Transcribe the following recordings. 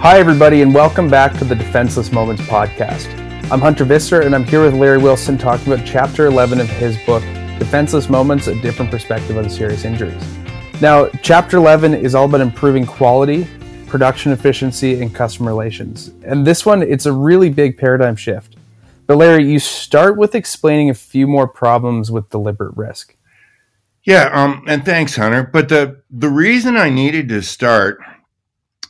Hi, everybody, and welcome back to the Defenseless Moments podcast. I'm Hunter Visser, and I'm here with Larry Wilson talking about Chapter 11 of his book, Defenseless Moments A Different Perspective on Serious Injuries. Now, Chapter 11 is all about improving quality, production efficiency, and customer relations. And this one, it's a really big paradigm shift. But, Larry, you start with explaining a few more problems with deliberate risk. Yeah, um, and thanks, Hunter. But the the reason I needed to start,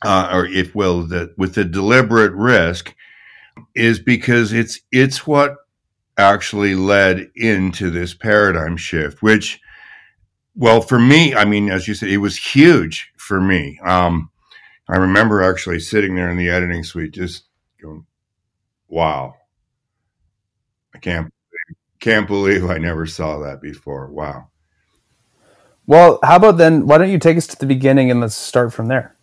uh, or if will, the, with the deliberate risk, is because it's it's what actually led into this paradigm shift. Which, well, for me, I mean, as you said, it was huge for me. Um, I remember actually sitting there in the editing suite, just going, "Wow, I can't can't believe I never saw that before." Wow. Well, how about then? Why don't you take us to the beginning and let's start from there?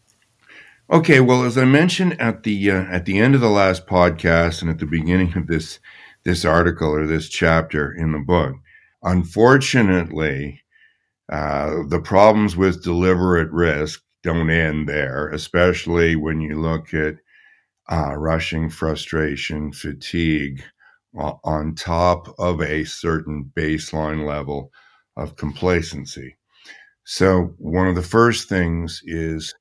Okay. Well, as I mentioned at the uh, at the end of the last podcast and at the beginning of this this article or this chapter in the book, unfortunately, uh, the problems with deliberate risk don't end there, especially when you look at uh, rushing frustration, fatigue, on top of a certain baseline level of complacency. So, one of the first things is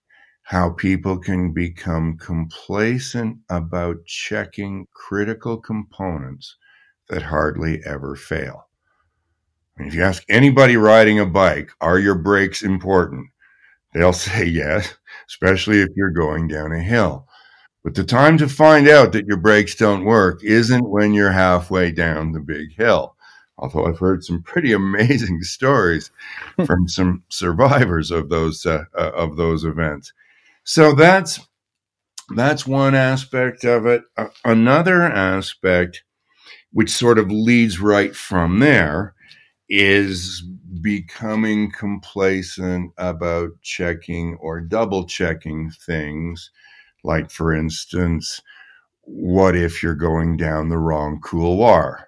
how people can become complacent about checking critical components that hardly ever fail. if you ask anybody riding a bike, are your brakes important? They'll say yes, especially if you're going down a hill. But the time to find out that your brakes don't work isn't when you're halfway down the big hill although I've heard some pretty amazing stories from some survivors of those uh, uh, of those events. So that's that's one aspect of it. Uh, another aspect, which sort of leads right from there, is becoming complacent about checking or double checking things. Like, for instance, what if you're going down the wrong couloir?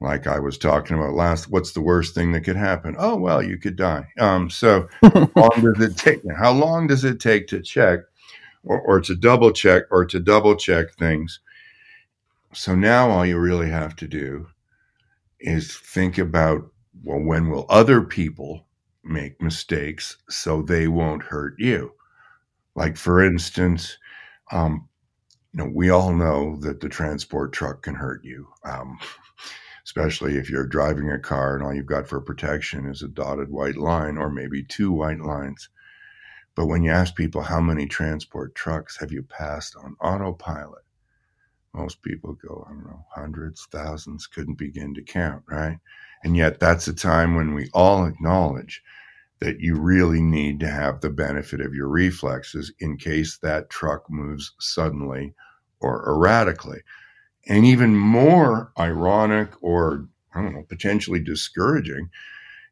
Like I was talking about last, what's the worst thing that could happen? Oh, well, you could die. Um, so how long does it take? How long does it take to check or, or to double check or to double check things? So now all you really have to do is think about, well, when will other people make mistakes so they won't hurt you? Like, for instance, um, you know, we all know that the transport truck can hurt you. Um, especially if you're driving a car and all you've got for protection is a dotted white line or maybe two white lines. But when you ask people how many transport trucks have you passed on autopilot, most people go, I don't know, hundreds, thousands, couldn't begin to count, right? And yet that's a time when we all acknowledge that you really need to have the benefit of your reflexes in case that truck moves suddenly or erratically. And even more ironic or, I don't know, potentially discouraging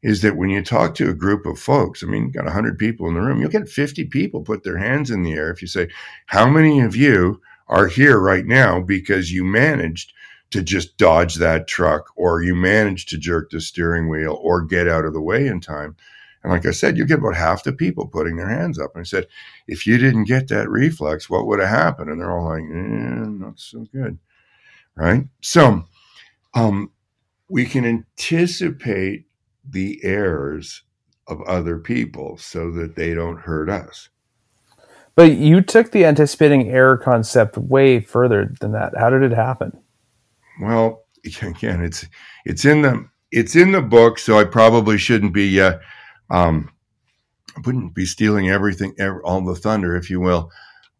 is that when you talk to a group of folks, I mean, you got 100 people in the room, you'll get 50 people put their hands in the air if you say, How many of you are here right now because you managed to just dodge that truck or you managed to jerk the steering wheel or get out of the way in time? And like I said, you get about half the people putting their hands up. And I said, if you didn't get that reflex, what would have happened? And they're all like, eh, not so good right? So um, we can anticipate the errors of other people so that they don't hurt us. But you took the anticipating error concept way further than that. How did it happen? Well, again, it's it's in the it's in the book, so I probably shouldn't be uh, um, I wouldn't be stealing everything, all the thunder, if you will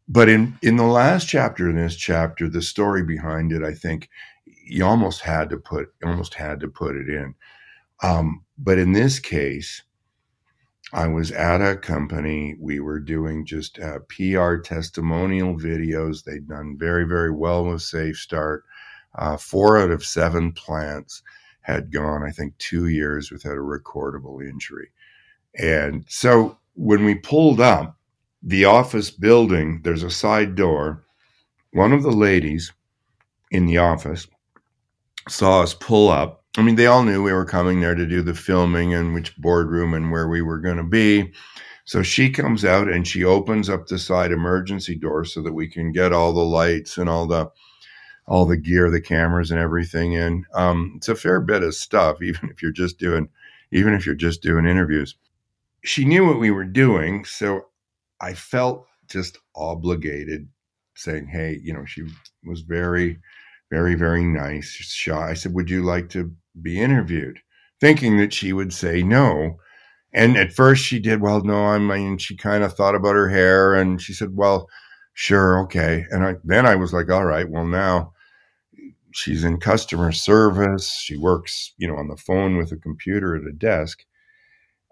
but in in the last chapter in this chapter the story behind it i think you almost had to put almost had to put it in. Um, but in this case i was at a company. We were doing just uh, pr testimonial videos. They'd done very very well with safe start. Uh, four out of seven plants had gone i think two years without a recordable injury. And so when we pulled up the office building, there's a side door. One of the ladies in the office saw us pull up. I mean, they all knew we were coming there to do the filming and which boardroom and where we were going to be. So she comes out and she opens up the side emergency door so that we can get all the lights and all the all the gear, the cameras, and everything in. Um, it's a fair bit of stuff, even if you're just doing, even if you're just doing interviews. She knew what we were doing, so I felt just obligated, saying, "Hey, you know," she was very, very, very nice, shy. I said, "Would you like to be interviewed?" Thinking that she would say no. And at first she did, well, no, I mean, she kind of thought about her hair and she said, well, sure, okay. And I, then I was like, all right, well, now she's in customer service. She works, you know, on the phone with a computer at a desk.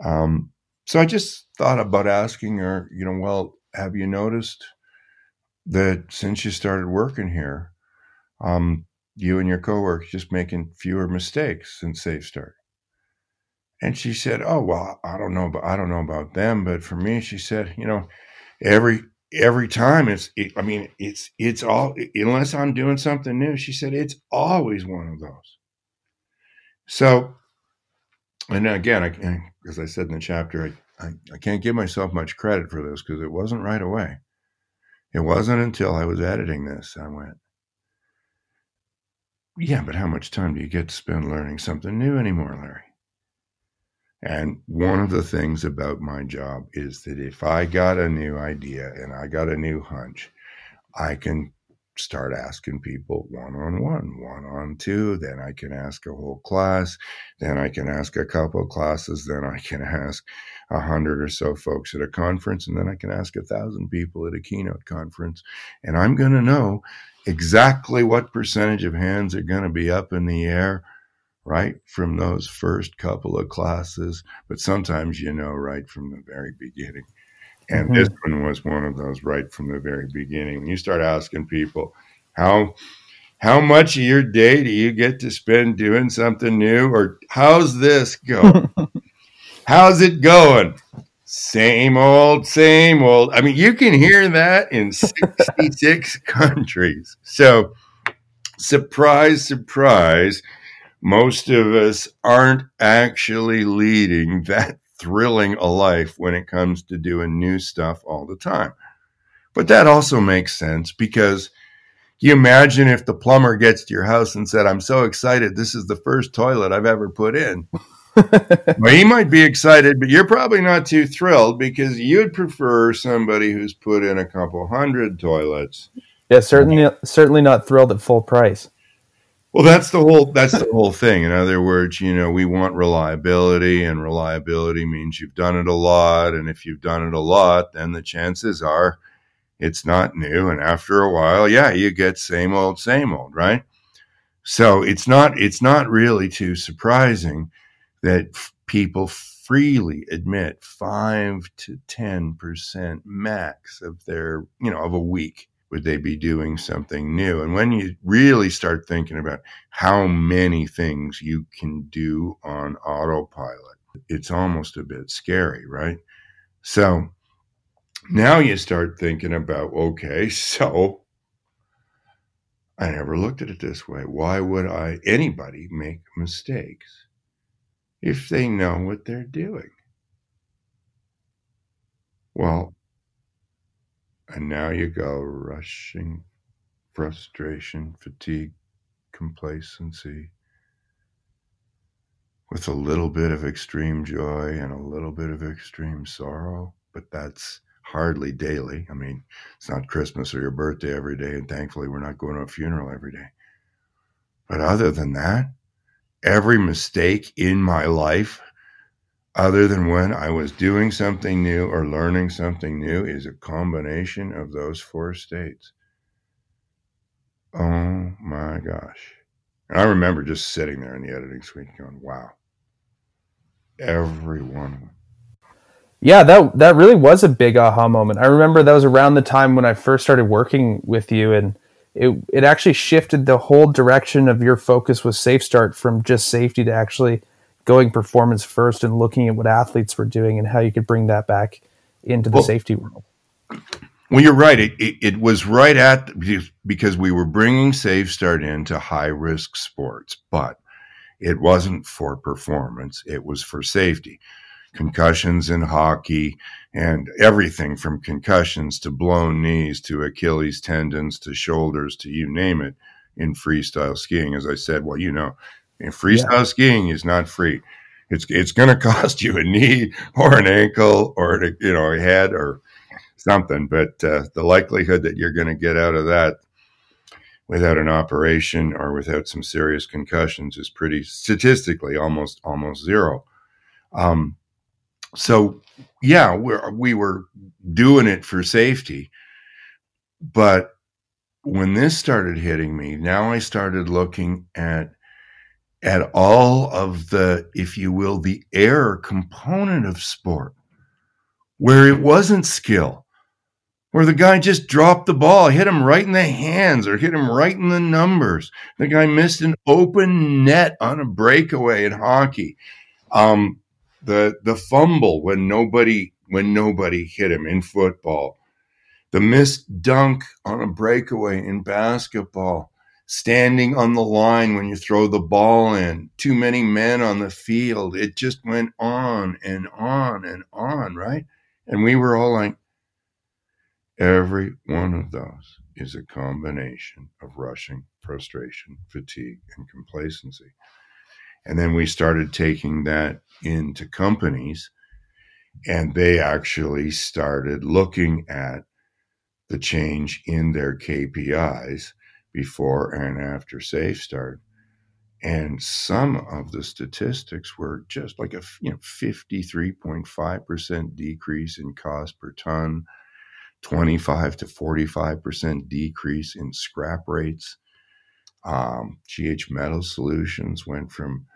Um, so I just thought about asking her, you know, well, have you noticed that since you started working here, um, you and your coworkers just making fewer mistakes since Safe Start? And she said, "Oh well, I don't know, but I don't know about them, but for me, she said, you know, every every time it's, it, I mean, it's it's all unless I'm doing something new." She said, "It's always one of those." So, and again, I, as I said in the chapter, I, I, I can't give myself much credit for this because it wasn't right away. It wasn't until I was editing this I went, yeah, but how much time do you get to spend learning something new anymore, Larry? And one of the things about my job is that if I got a new idea and I got a new hunch, I can start asking people one on one, one on two. Then I can ask a whole class. Then I can ask a couple classes. Then I can ask a hundred or so folks at a conference. And then I can ask a thousand people at a keynote conference. And I'm going to know exactly what percentage of hands are going to be up in the air right from those first couple of classes, but sometimes you know right from the very beginning. And mm-hmm. this one was one of those right from the very beginning. When you start asking people, how how much of your day do you get to spend doing something new, or how's this go? how's it going? Same old, same old. I mean, you can hear that in 66 countries. So, surprise, surprise most of us aren't actually leading that thrilling a life when it comes to doing new stuff all the time. But that also makes sense because you imagine if the plumber gets to your house and said, I'm so excited, this is the first toilet I've ever put in. well, he might be excited, but you're probably not too thrilled because you'd prefer somebody who's put in a couple hundred toilets. Yeah, certainly, certainly not thrilled at full price. Well, that's the whole that's the whole thing. In other words, you know, we want reliability, and reliability means you've done it a lot. And if you've done it a lot, then the chances are it's not new. And after a while, yeah, you get same old, same old, right? So it's not it's not really too surprising that f- people freely admit five to ten percent max of their you know of a week would they be doing something new? And when you really start thinking about how many things you can do on autopilot, it's almost a bit scary, right? So now you start thinking about okay, so I never looked at it this way. Why would I anybody make mistakes if they know what they're doing? Well, and now you go rushing, frustration, fatigue, complacency, with a little bit of extreme joy and a little bit of extreme sorrow, but that's hardly daily. I mean, it's not Christmas or your birthday every day, and thankfully we're not going to a funeral every day. But other than that, every mistake in my life other than when I was doing something new or learning something new is a combination of those four states. Oh my gosh. And I remember just sitting there in the editing suite going, wow. Every one. Yeah, that that really was a big aha moment. I remember that was around the time when I first started working with you and it it actually shifted the whole direction of your focus with Safe Start from just safety to actually going performance first and looking at what athletes were doing and how you could bring that back into the well, safety world. Well, you're right. It, it, it, was right at because we were bringing Safe Start into high risk sports, but it wasn't for performance. It was for safety. concussions in hockey and everything from concussions to blown knees to Achilles tendons to shoulders to you name it in freestyle skiing. As I said, well, you know, freestyle yeah. skiing is not free. It's it's going to cost you a knee or an ankle or a, you know a head or something. But uh, the likelihood that you're going to get out of that without an operation or without some serious concussions is pretty statistically almost almost zero. Um, so yeah, we we were doing it for safety, but when this started hitting me, now I started looking at at all of the, if you will, the error component of sport, where it wasn't skill, where the guy just dropped the ball, hit him right in the hands or hit him right in the numbers. The guy missed an open net on a breakaway in hockey. Um, the the fumble when nobody when nobody hit him in football the missed dunk on a breakaway in basketball, standing on the line when you throw the ball in, too many men on the field. It just went on and on and on, right? And we were all like, every one of those is a combination of rushing, frustration, fatigue, and complacency. And then we started taking that into companies, and they actually started looking at the change in their KPIs before and after safe start. And some of the statistics were just like a you know 53.5% decrease in cost per ton, 25 to 45% decrease in scrap rates. Um, GH Metal Solutions went from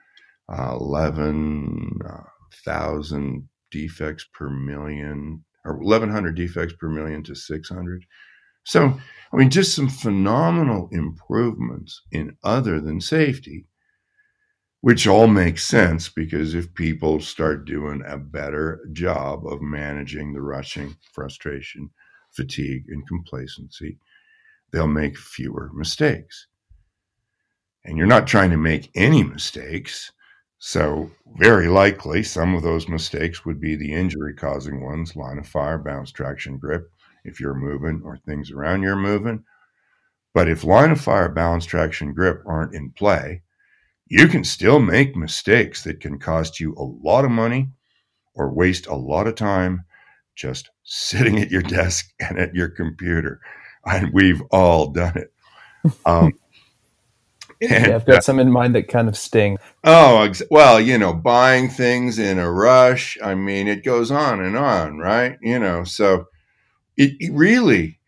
uh, 11,000 uh, defects per million or 1,100 defects per million to 600. So, I mean, just some phenomenal improvements in other than safety, which all makes sense because if people start doing a better job of managing the rushing, frustration, fatigue, and complacency, they'll make fewer mistakes. And you're not trying to make any mistakes. So, very likely, some of those mistakes would be the injury causing ones line of fire, balance, traction, grip, if you're moving or things around you're moving. But if line of fire, balance, traction, grip aren't in play, you can still make mistakes that can cost you a lot of money or waste a lot of time just sitting at your desk and at your computer. And we've all done it. Um, yeah, I've got some in mind that kind of sting. Oh, well, you know, buying things in a rush. I mean, it goes on and on, right? You know, so it, it really,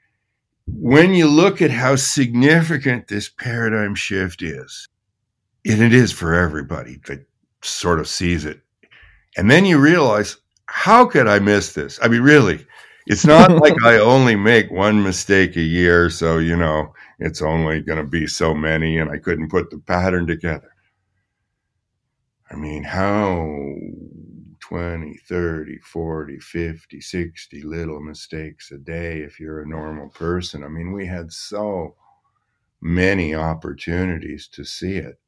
when you look at how significant this paradigm shift is, and it is for everybody that sort of sees it, and then you realize, how could I miss this? I mean, really, it's not like I only make one mistake a year, so you know it's only going to be so many, and I couldn't put the pattern together. I mean, how 20, 30, 40, 50, 60 little mistakes a day if you're a normal person. I mean, we had so many opportunities to see it.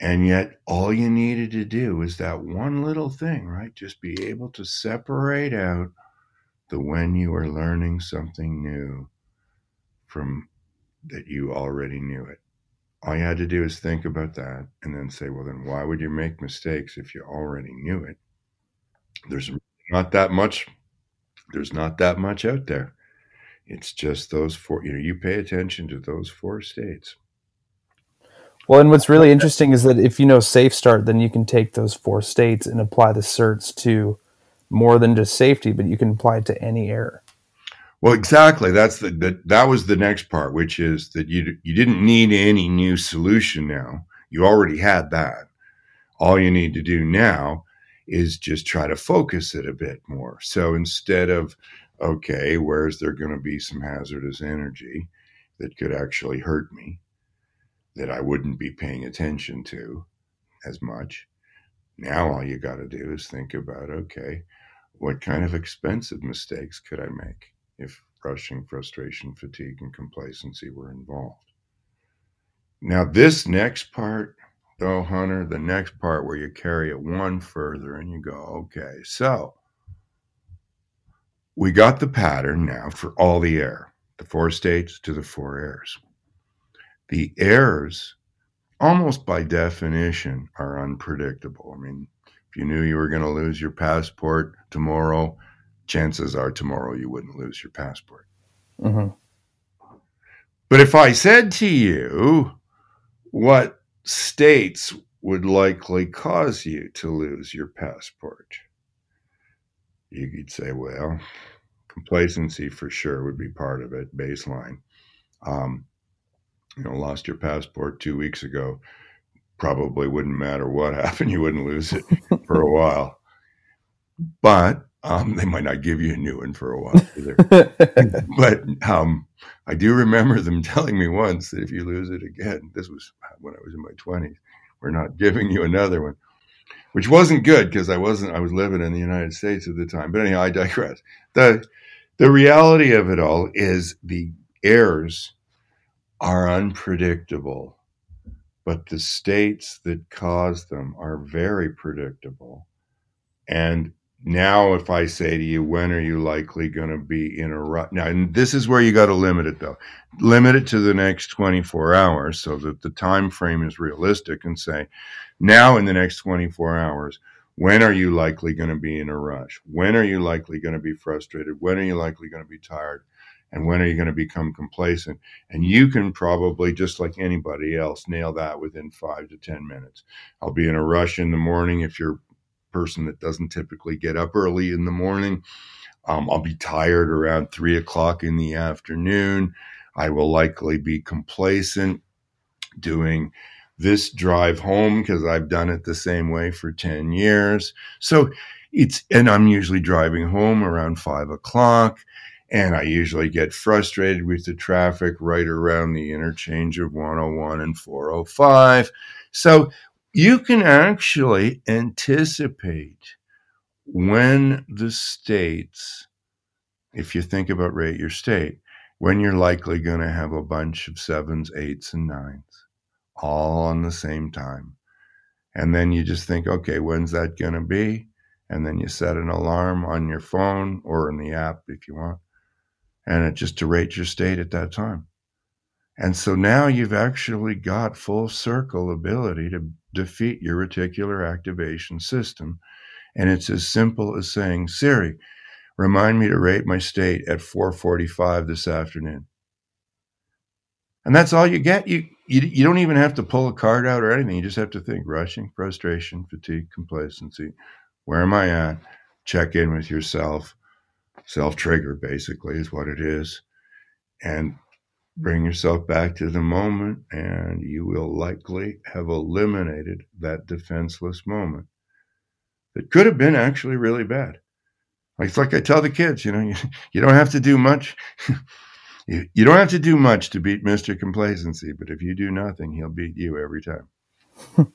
And yet, all you needed to do was that one little thing, right? Just be able to separate out the when you are learning something new from that you already knew it. All you had to do is think about that and then say, well, then why would you make mistakes if you already knew it? There's not that much. There's not that much out there. It's just those four. You know, you pay attention to those four states. Well, and what's really interesting is that if you know safe start, then you can take those four states and apply the certs to more than just safety, but you can apply it to any error. Well, exactly. That's the, the that was the next part, which is that you you didn't need any new solution now. You already had that. All you need to do now is just try to focus it a bit more. So instead of okay, where's there going to be some hazardous energy that could actually hurt me that I wouldn't be paying attention to as much? Now all you got to do is think about okay, what kind of expensive mistakes could I make? If rushing, frustration, fatigue, and complacency were involved. Now, this next part, though, Hunter, the next part where you carry it one further and you go, okay, so we got the pattern now for all the air, the four states to the four airs. The airs, almost by definition, are unpredictable. I mean, if you knew you were going to lose your passport tomorrow, chances are tomorrow you wouldn't lose your passport. Mm-hmm. But if I said to you what states would likely cause you to lose your passport, you could say, well, complacency for sure would be part of it, baseline. Um, you know, lost your passport two weeks ago, probably wouldn't matter what happened, you wouldn't lose it for a while. But um, they might not give you a new one for a while either. but um, I do remember them telling me once that if you lose it again, this was when I was in my 20s, we're not giving you another one, which wasn't good because I wasn't, I was living in the United States at the time. But anyhow, I digress. The, the reality of it all is the errors are unpredictable, but the states that cause them are very predictable. And now if i say to you when are you likely going to be in a rut? Now and this is where you got to limit it though. Limit it to the next 24 hours so that the time frame is realistic and say now in the next 24 hours when are you likely going to be in a rush? When are you likely going to be frustrated? When are you likely going to be tired? And when are you going to become complacent? And you can probably just like anybody else nail that within five to ten minutes. I'll be in a rush in the morning if you're person that doesn't typically get up early in the morning. Um, I'll be tired around three o'clock in the afternoon. I will likely be complacent doing this drive home because I've done it the same way for 10 years. So it's, and I'm usually driving home around five o'clock. And I usually get frustrated with the traffic right around the interchange of 101 and 405. So you can actually anticipate when the states, if you think about rate your state, when you're likely going to have a bunch of sevens, eights, and nines all on the same time. And then you just think, okay, when's that going to be? And then you set an alarm on your phone or in the app if you want, and it just to rate your state at that time. And so now you've actually got full circle ability to defeat your reticular activation system. And it's as simple as saying, Siri, remind me to rate my state at 445 this afternoon. And that's all you get. You, you, you don't even have to pull a card out or anything. You just have to think rushing, frustration, fatigue, complacency. Where am I at? Check in with yourself. Self trigger, basically, is what it is. And bring yourself back to the moment, and you will likely have eliminated that defenseless moment that could have been actually really bad. It's like I tell the kids, you know, you, you don't have to do much. you, you don't have to do much to beat Mr. Complacency, but if you do nothing, he'll beat you every time.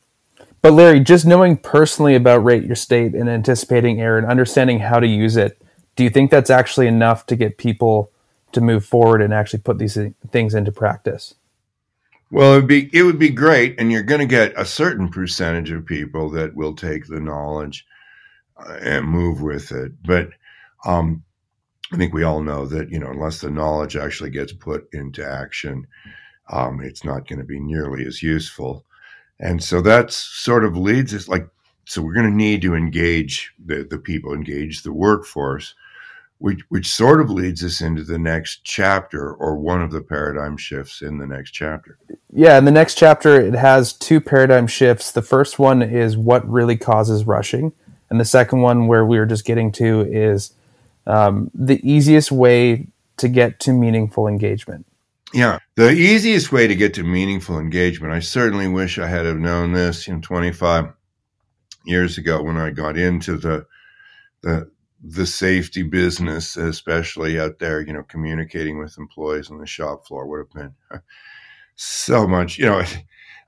but Larry, just knowing personally about rate your state and anticipating error and understanding how to use it, do you think that's actually enough to get people to move forward and actually put these things into practice? Well, it'd be it would be great, and you're going to get a certain percentage of people that will take the knowledge uh, and move with it. But um, I think we all know that you know unless the knowledge actually gets put into action, um, it's not going to be nearly as useful. And so that sort of leads us like so we're going to need to engage the, the people, engage the workforce which, which sort of leads us into the next chapter or one of the paradigm shifts in the next chapter. Yeah, in the next chapter, it has two paradigm shifts. The first one is what really causes rushing, and the second one, where we are just getting to, is um, the easiest way to get to meaningful engagement. Yeah, the easiest way to get to meaningful engagement. I certainly wish I had have known this, know, 25 years ago when I got into the the the safety business, especially out there, you know, communicating with employees on the shop floor would have been so much, you know.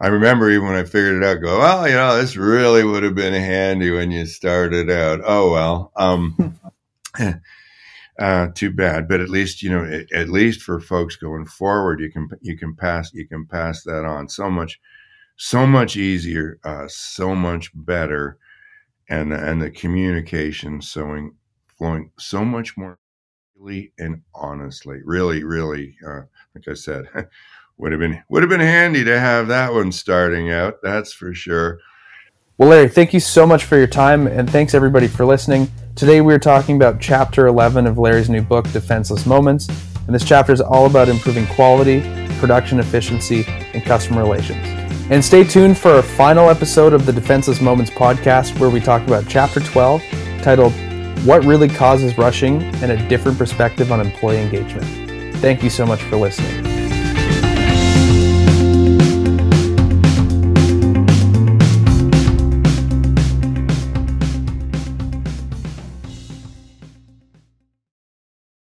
I remember even when I figured it out, go, well, you know, this really would have been handy when you started out. Oh, well, um, uh, too bad. But at least, you know, at least for folks going forward, you can, you can pass, you can pass that on. So much, so much easier, uh, so much better, and and the communication so flowing so much more really and honestly. Really, really, uh, like I said, would have been would have been handy to have that one starting out. That's for sure. Well, Larry, thank you so much for your time, and thanks everybody for listening. Today we are talking about Chapter 11 of Larry's new book, Defenseless Moments, and this chapter is all about improving quality, production efficiency, and customer relations. And stay tuned for our final episode of the Defenseless Moments podcast, where we talk about Chapter 12, titled What Really Causes Rushing and a Different Perspective on Employee Engagement. Thank you so much for listening.